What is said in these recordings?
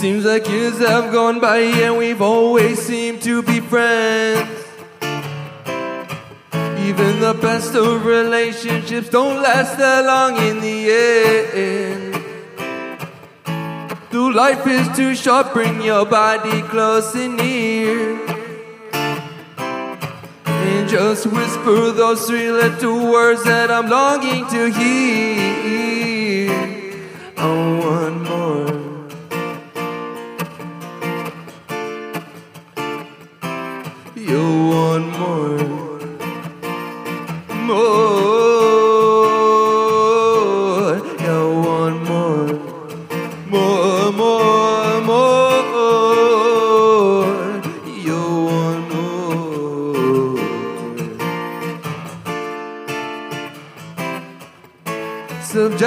Seems like years have gone by and we've always seemed to be friends. Even the best of relationships don't last that long in the end. Though life is too short, bring your body close and near. And just whisper those three little words that I'm longing to hear. Oh,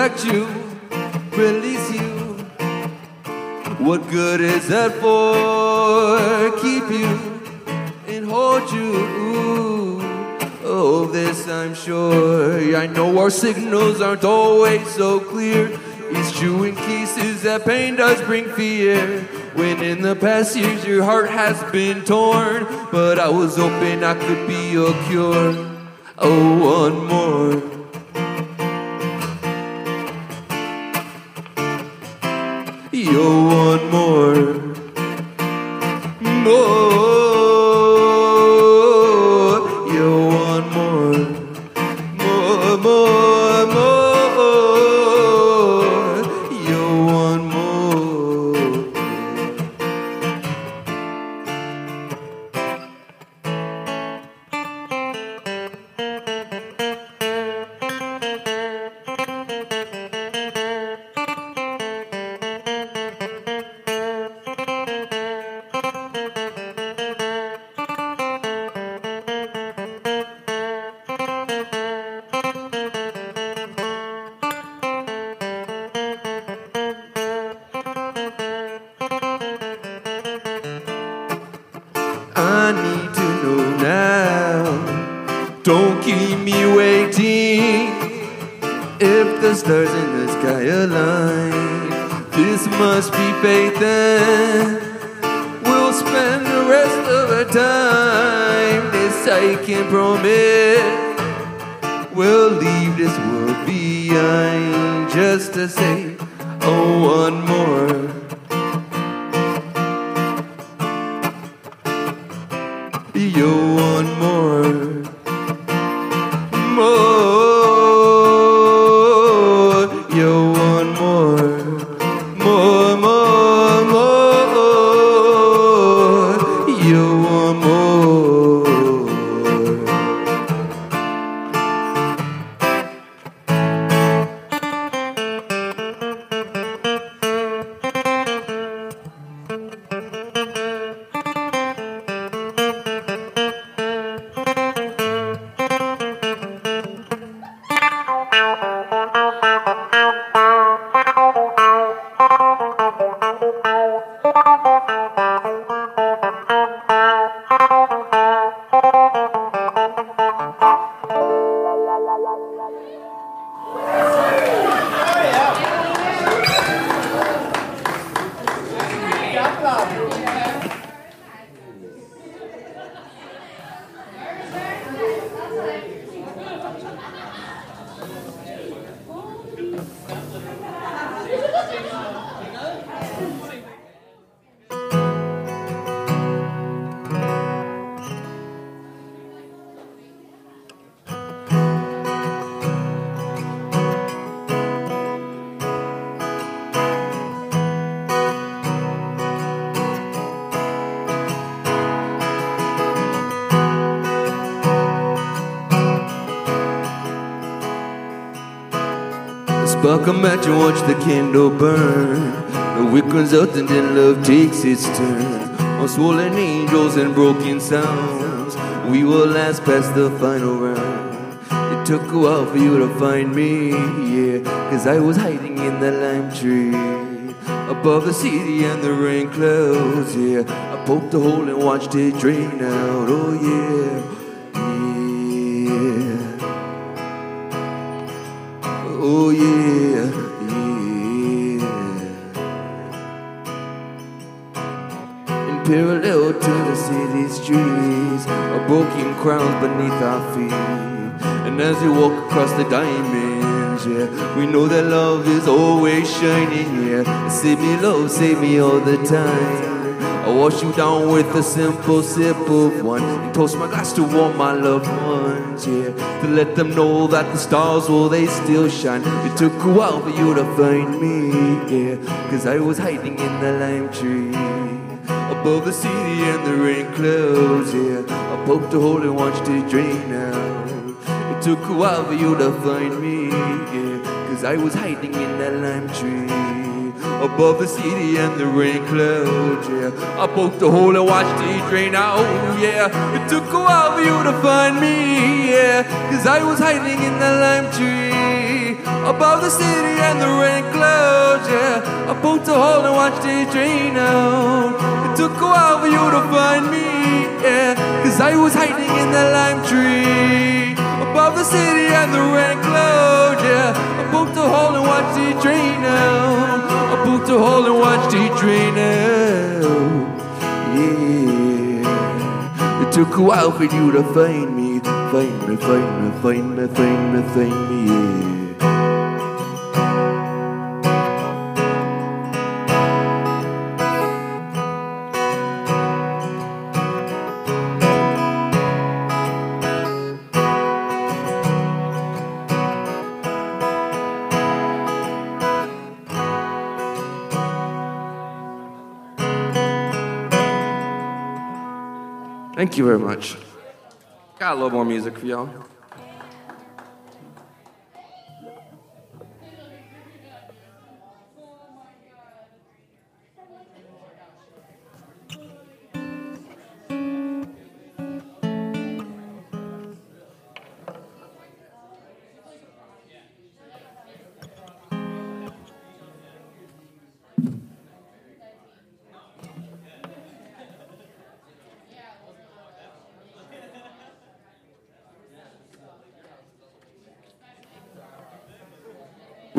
Subject you, release you. What good is that for? Keep you and hold you. Oh, this I'm sure. I know our signals aren't always so clear. It's true in cases that pain does bring fear. When in the past years your heart has been torn, but I was hoping I could be your cure. Oh, one more. You're one more. More. You're one more. More, more, more. You're one more. More. Spark a match and watch the candle burn. The wick runs out and then love takes its turn. On swollen angels and broken sounds, we will last past the final round. It took a while for you to find me, yeah, cause I was hiding in the lime tree. Above the city and the rain clouds, yeah. I poked a hole and watched it drain out, oh yeah. A crowns beneath our feet. And as we walk across the diamonds, yeah, we know that love is always shining, yeah. Save me, love, save me all the time. I wash you down with a simple sip of wine and toast my glass to all my loved ones, yeah. To let them know that the stars, well, they still shine. It took a while for you to find me, yeah. Cause I was hiding in the lime tree above the city and the rain clouds, yeah. I poked a hole and watched it drain out. It took a while for you to find me, yeah. Cause I was hiding in that lime tree above the city and the rain clouds, yeah. I poked a hole and watched it drain out, yeah. It took a while for you to find me, yeah. Cause I was hiding in the lime tree above the city and the rain clouds, yeah. I poked a hole and watched it drain out. It took a while for you to find me, yeah. Cause I was hiding in the lime tree above the city and the rain clouds, yeah. I poked a hole and watched it drain out I poked a hole and watched it drain out. Yeah. It took a while for you to find me, find me, find me, find me, find me, find me, yeah. Thank you very much. Got a little more music for y'all.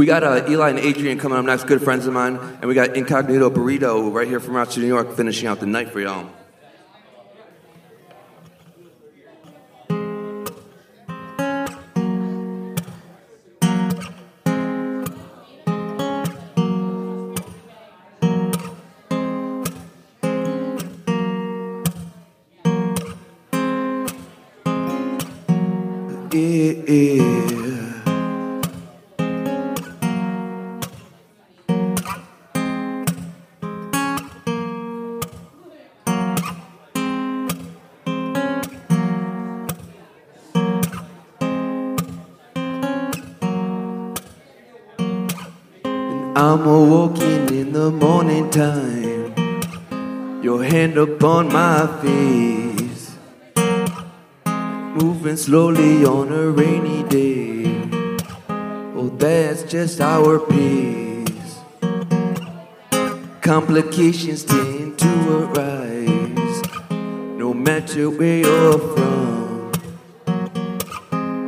We got uh, Eli and Adrian coming up next, good friends of mine, and we got Incognito Burrito right here from Rochester, New York, finishing out the night for y'all. Time, your hand upon my face, moving slowly on a rainy day. Oh, that's just our pace. Complications tend to arise, no matter where you're from.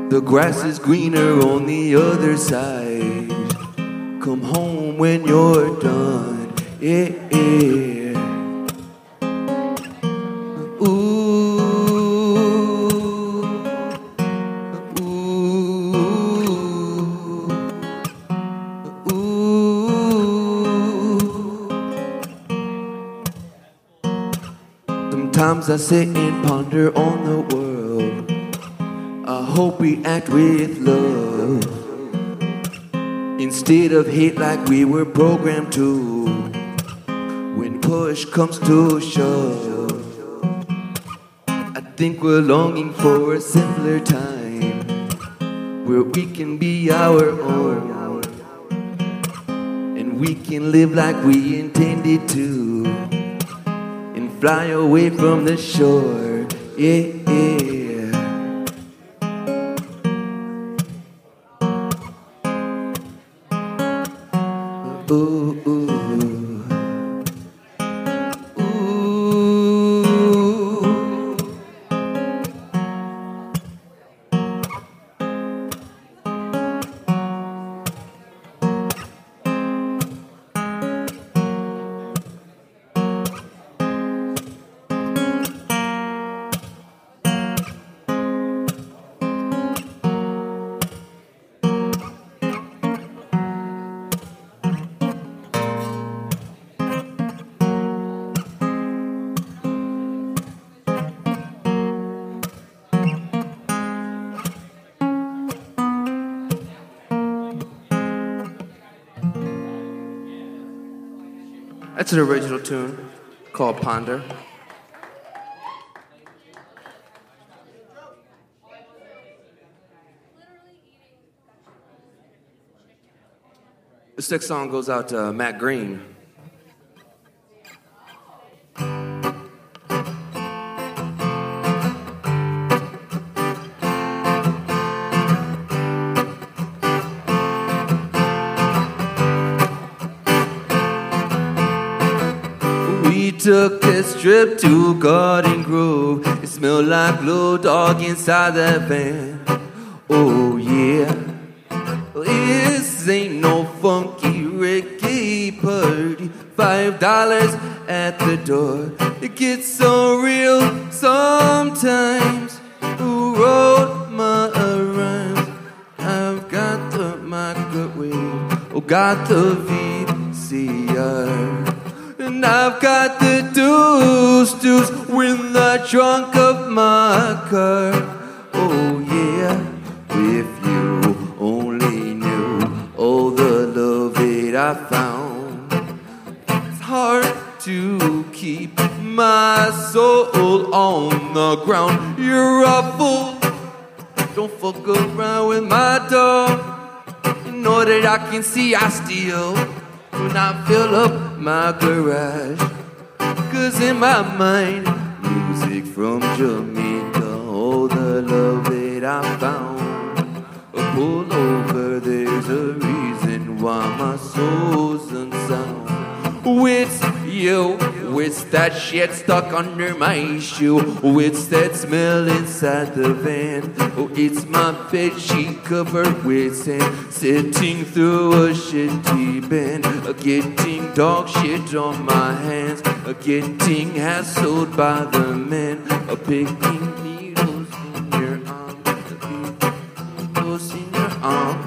The grass is greener on the other side. Come home when you're done. Yeah, yeah. Ooh, ooh, ooh. Sometimes I sit and ponder on the world. I hope we act with love. Instead of hate like we were programmed to. Push comes to shove, I think we're longing for a simpler time where we can be our own and we can live like we intended to and fly away from the shore. Yeah, yeah. That's an original tune called Ponder. This next song goes out to uh, Matt Green. We took this trip to Garden Grove. It smelled like Lou Dog inside that van. Oh yeah. This ain't no funky Ricky party. Five dollars at the door. It gets so real sometimes. Who wrote my rhymes? I've got the microwave. Oh, got the VCR. I've got the deuce deuce in the trunk of my car. Oh yeah, if you only knew all the love that I found. It's hard to keep my soul on the ground. You're a fool. Don't fuck around with my dog. You know that I can see I steal when I fill up my garage. Cause in my mind, music from Jamaica, all the love that I found. Pull over, there's a reason why my soul's unsound. It's you, it's that shit stuck under my shoe. Oh, it's that smell inside the van. Oh, it's my bed sheet covered with sand. Sitting through a shitty band. Getting dog shit on my hands. Getting hassled by the men. Picking needles in your arm. Needles in your arm.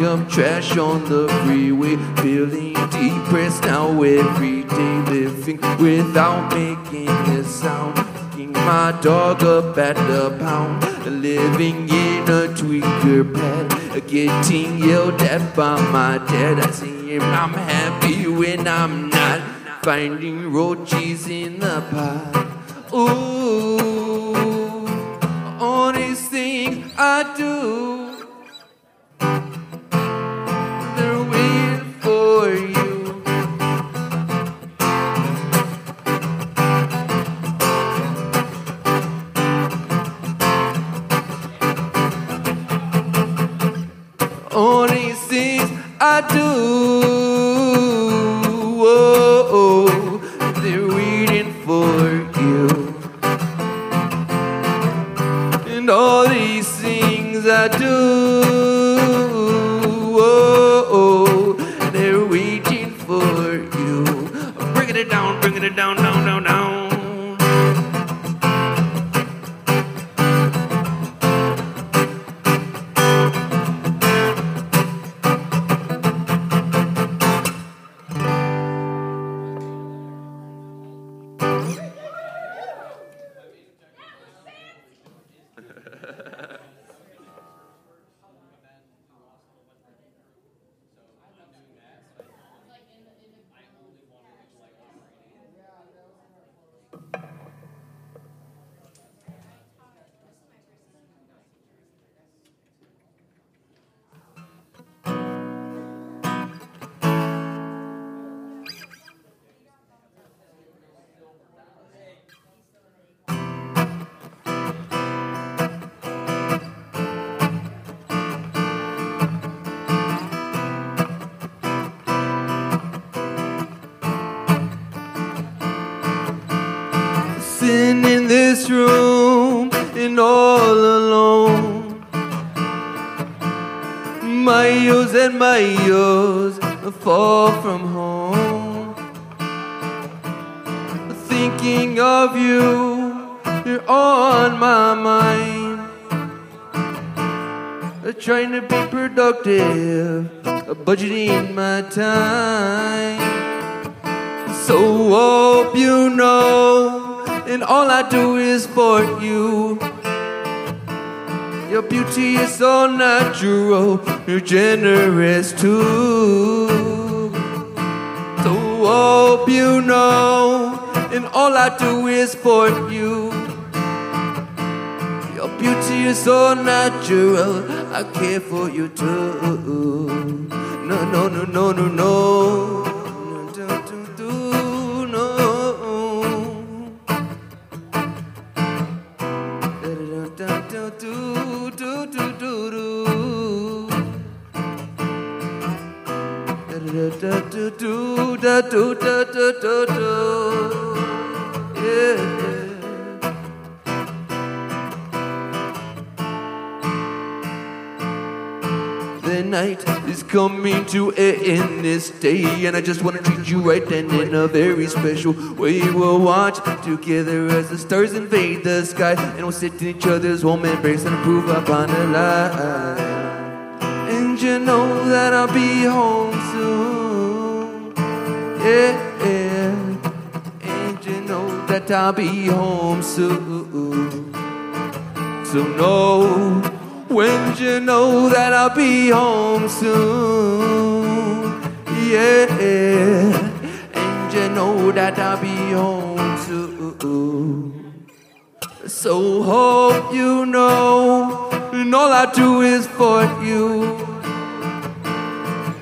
Up trash on the freeway. Feeling depressed now every day. Living without making a sound. Picking my dog up at the pound. Living in a tweaker pad. Getting yelled at by my dad. I see him, I'm happy when I'm not. Finding roaches in the pot. Ooh, honest thing I do. I do. Room and all alone. Miles and miles far from home. Thinking of you, you're on my mind. Trying to be productive, budgeting my time. So hope you know, and all I do is for you. Your beauty is so natural, you're generous too. So hope you know, and all I do is for you. Your beauty is so natural, I care for you too. No, no, no, no, no, no. Do, do, da, da, do. Yeah. The night is coming to end this day, and I just want to treat you right and in a very special way. We'll watch together as the stars invade the sky, and we'll sit in each other's warm embrace and improve upon the light. And you know that I'll be home soon. And you know that I'll be home soon. So know when you know that I'll be home soon. Yeah. And you know that I'll be home soon. So hope you know, and all I do is for you.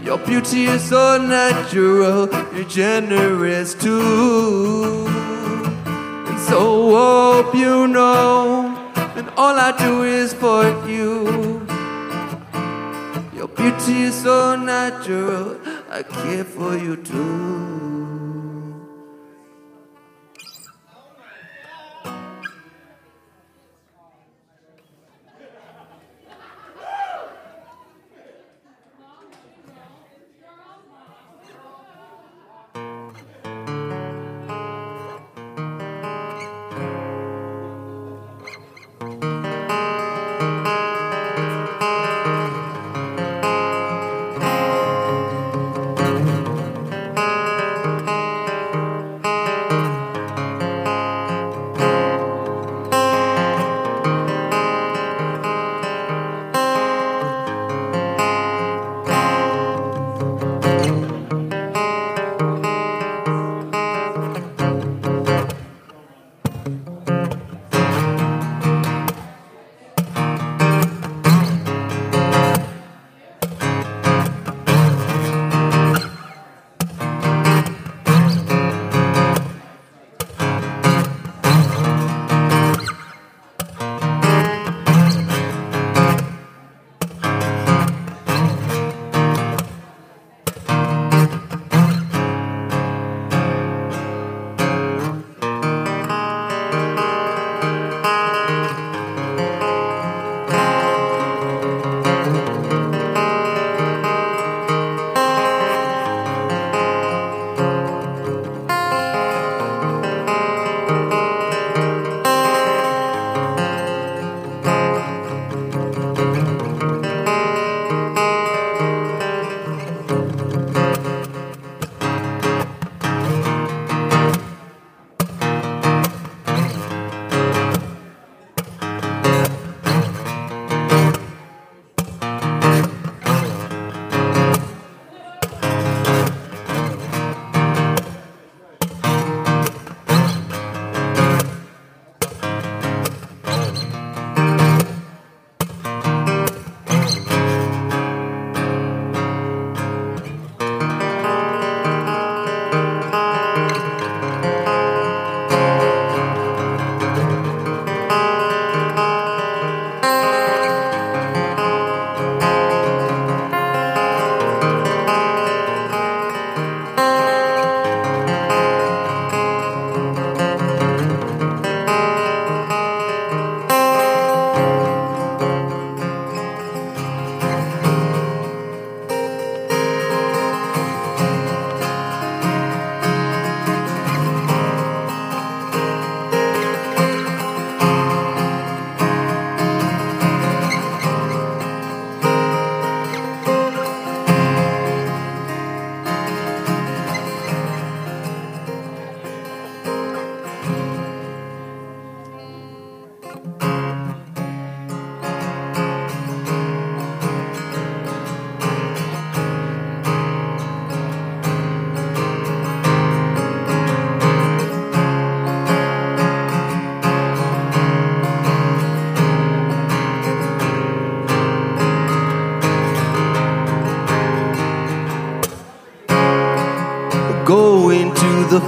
Your beauty is so natural, you're generous too. And so hope you know, and all I do is for you. Your beauty is so natural, I care for you too.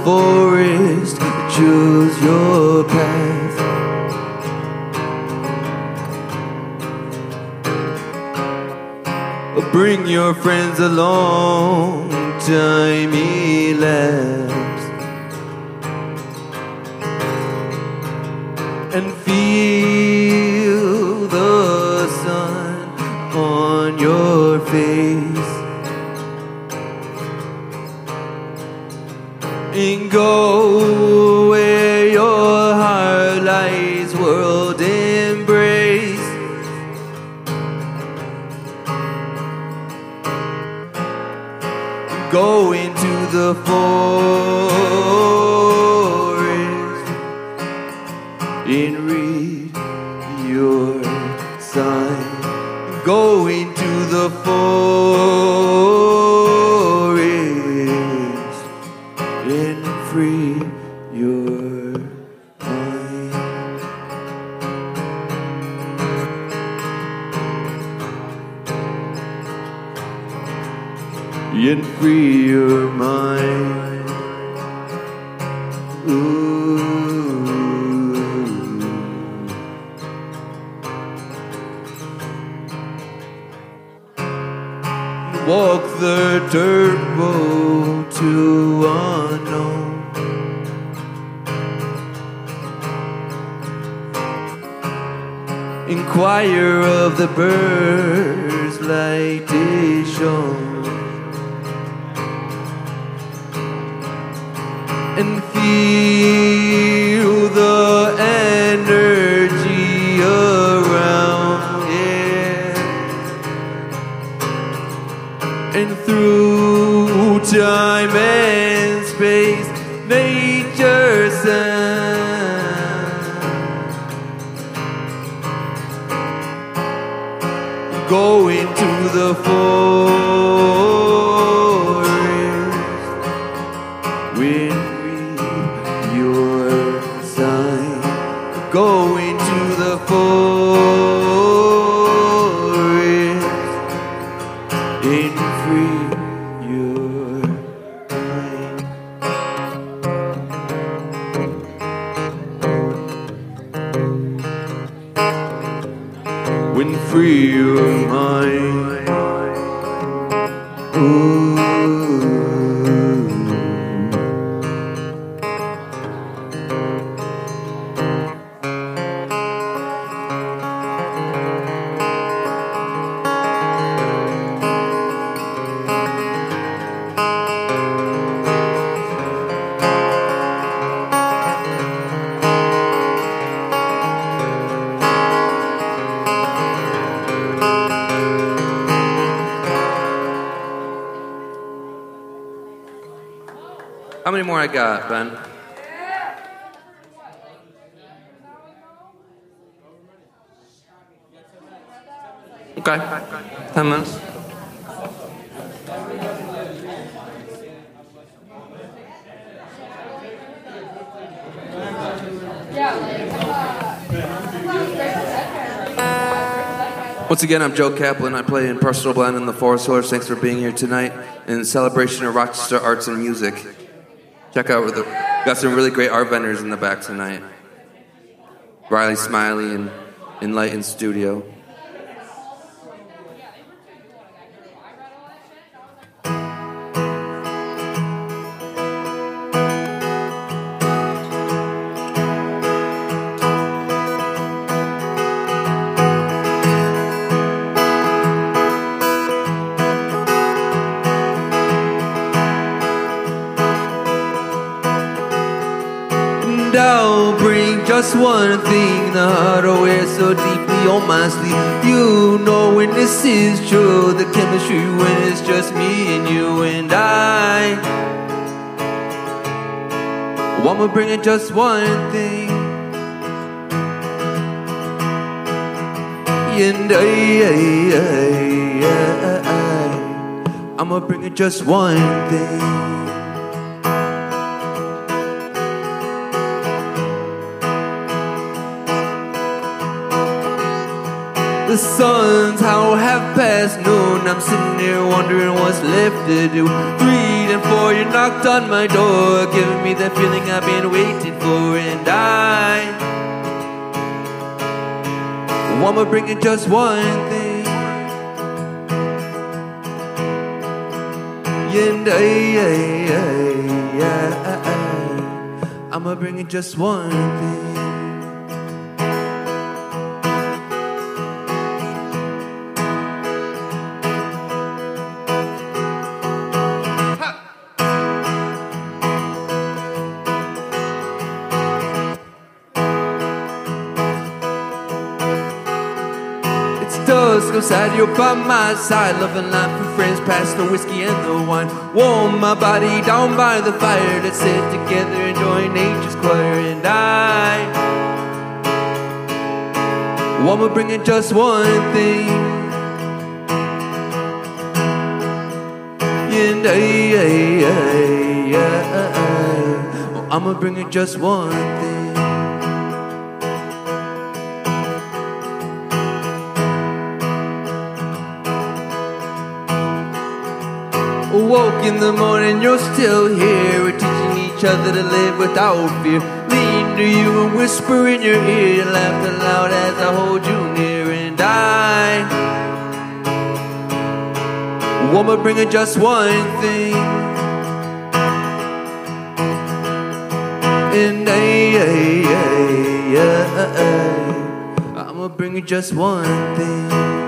Forest, choose your path. Bring your friends along, time Go into the forest And feel How many more I got, Ben? Okay. Ten minutes. Once again, I'm Joe Kaplan. I play in Personal Blend in the Forest Horse. Thanks for being here tonight in celebration of Rochester arts and music. Check out the got some really great art vendors in the back tonight. Riley Smiley and Enlightened Studio. Just one thing, the heart I wear so deeply on my sleeve. You know when this is true, the chemistry when it's just me and you and I. Oh, I'ma bring in just one thing. And I, I, I, I, I'ma bring in just one thing. The sun's how half past noon. I'm sitting here wondering what's left to do. Three and four, you knocked on my door, giving me that feeling I've been waiting for, and I. Wanna bring in just one thing. And I, I, I, I, I'ma bring in just one thing. Outside, you're by my side. Loving life with friends, past the whiskey and the wine. Warm my body down by the fire. Let's sit together, enjoying nature's choir. And I wanna bring in just one thing. And I, I, I, I, I, oh, I'ma bring in just one thing. Woke in the morning, you're still here. We're teaching each other to live without fear. Lean to you and whisper in your ear. And laugh aloud as I hold you near. And I wanna bring in just one thing. And I, I, I, I, I'ma bring you just one thing.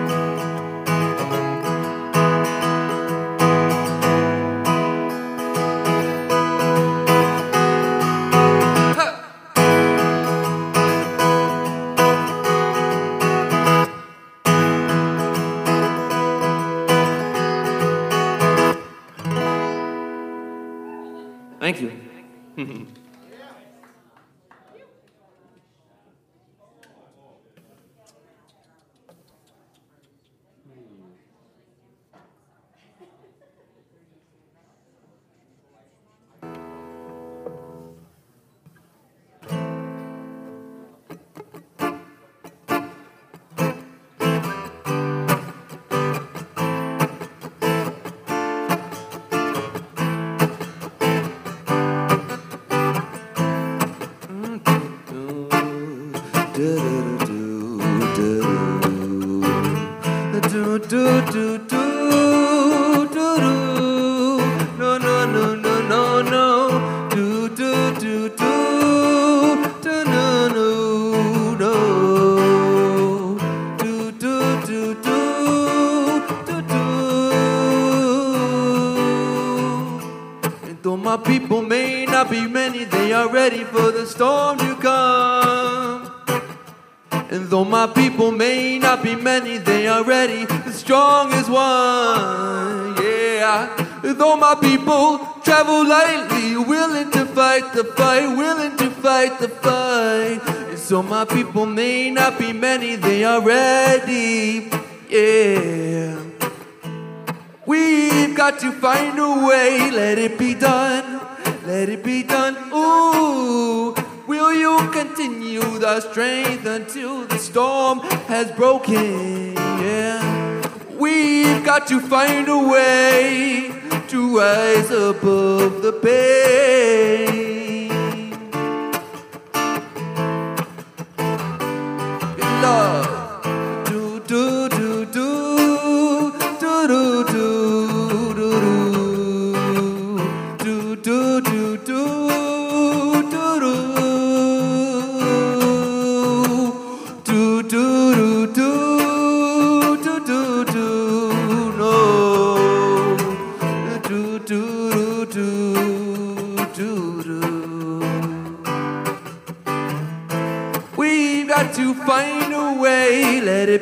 My people may not be many, they are ready, the strong as one. Yeah. Though my people travel lightly, willing to fight the fight, willing to fight the fight. And so my people may not be many, they are ready. Yeah. We've got to find a way, let it be done, let it be done. Ooh, will you continue the strength until the storm has broken? Yeah, we've got to find a way to rise above the pain.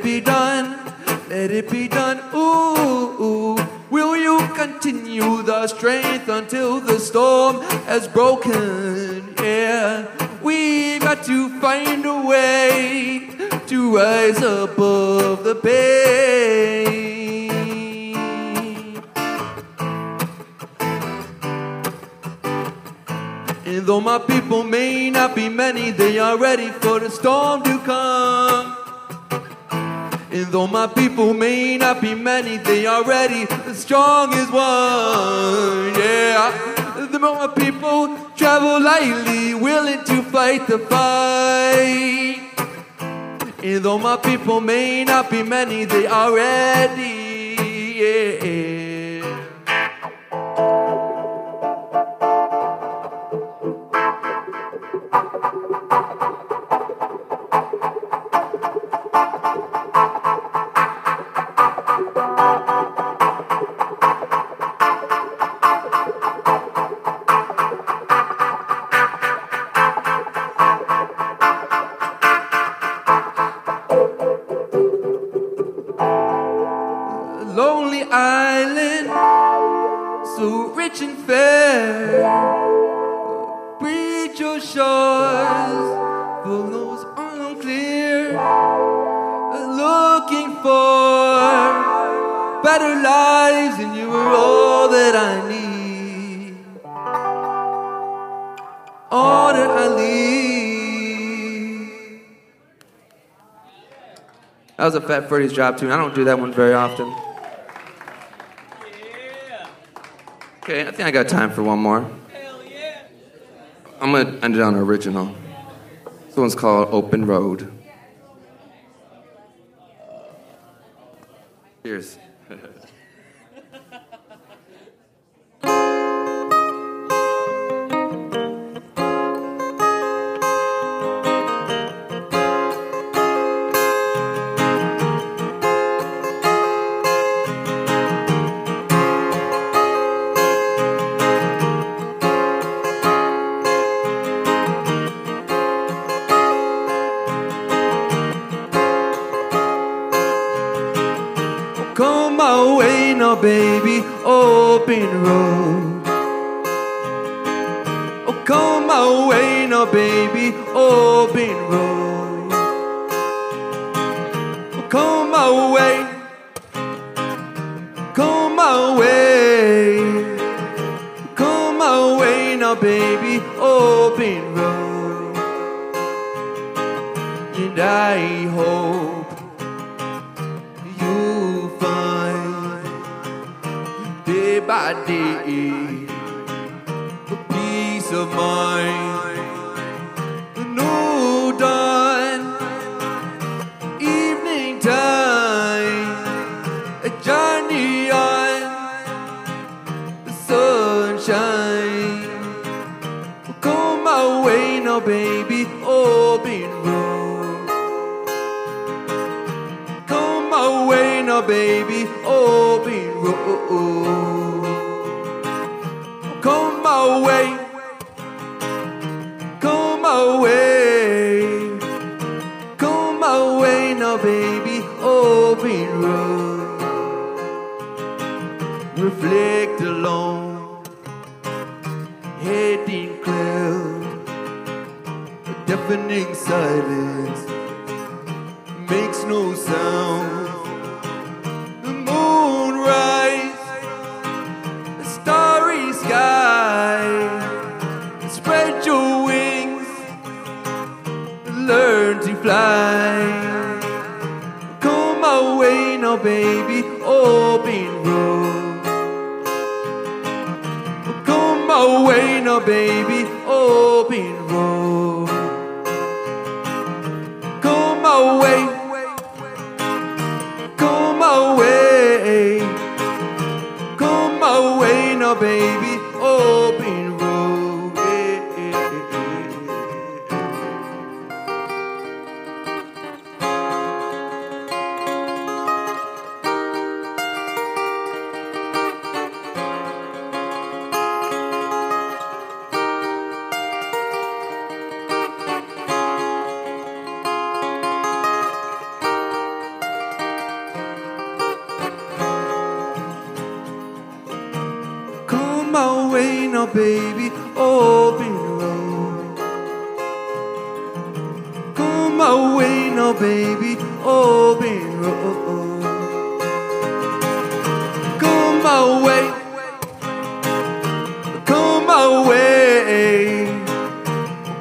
It be done, let it be done. Ooh, ooh. will you continue the strength until the storm has broken? Yeah, we've got to find a way to rise above the pain. And though my people may not be many, they are ready for the storm to come. And though my people may not be many, they are ready, as strong as one. Yeah. The more my people travel lightly, willing to fight the fight. And though my people may not be many, they are ready. Yeah. Better lives, and you are all that I need. All that I need. That was a Fat Freddy's drop tune. I don't do that one very often. Okay, I think I got time for one more. I'm gonna end it on original. This one's called Open Road. Cheers. Baby, open road. Oh, come my way, come my way, come my way now, baby, open road. And I hope you find day by day peace of mind. Time, a journey on. The sunshine. Come my way now, baby, open road. Come my way now, baby, open road. Come my way, come my way, come my way now, baby, open road. Reflect alone, heading cloud, a deafening silence makes no sound. Now, baby, open road. Come my way now, baby, open road. Come my way, come my way, come my way now, baby, now, baby, open road. Come my way now, baby, open road. Come my way, come my way,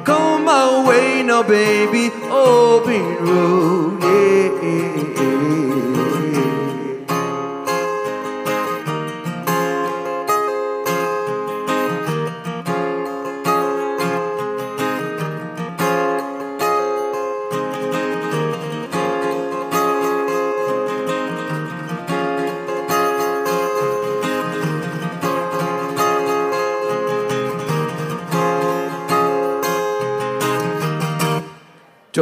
come my way now, baby, open road.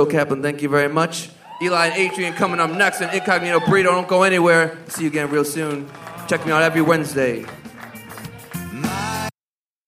Kaplan, thank you very much. Eli and Adrian coming up next, and Incognito Burrito. Don't go anywhere. See you again real soon. Check me out every Wednesday.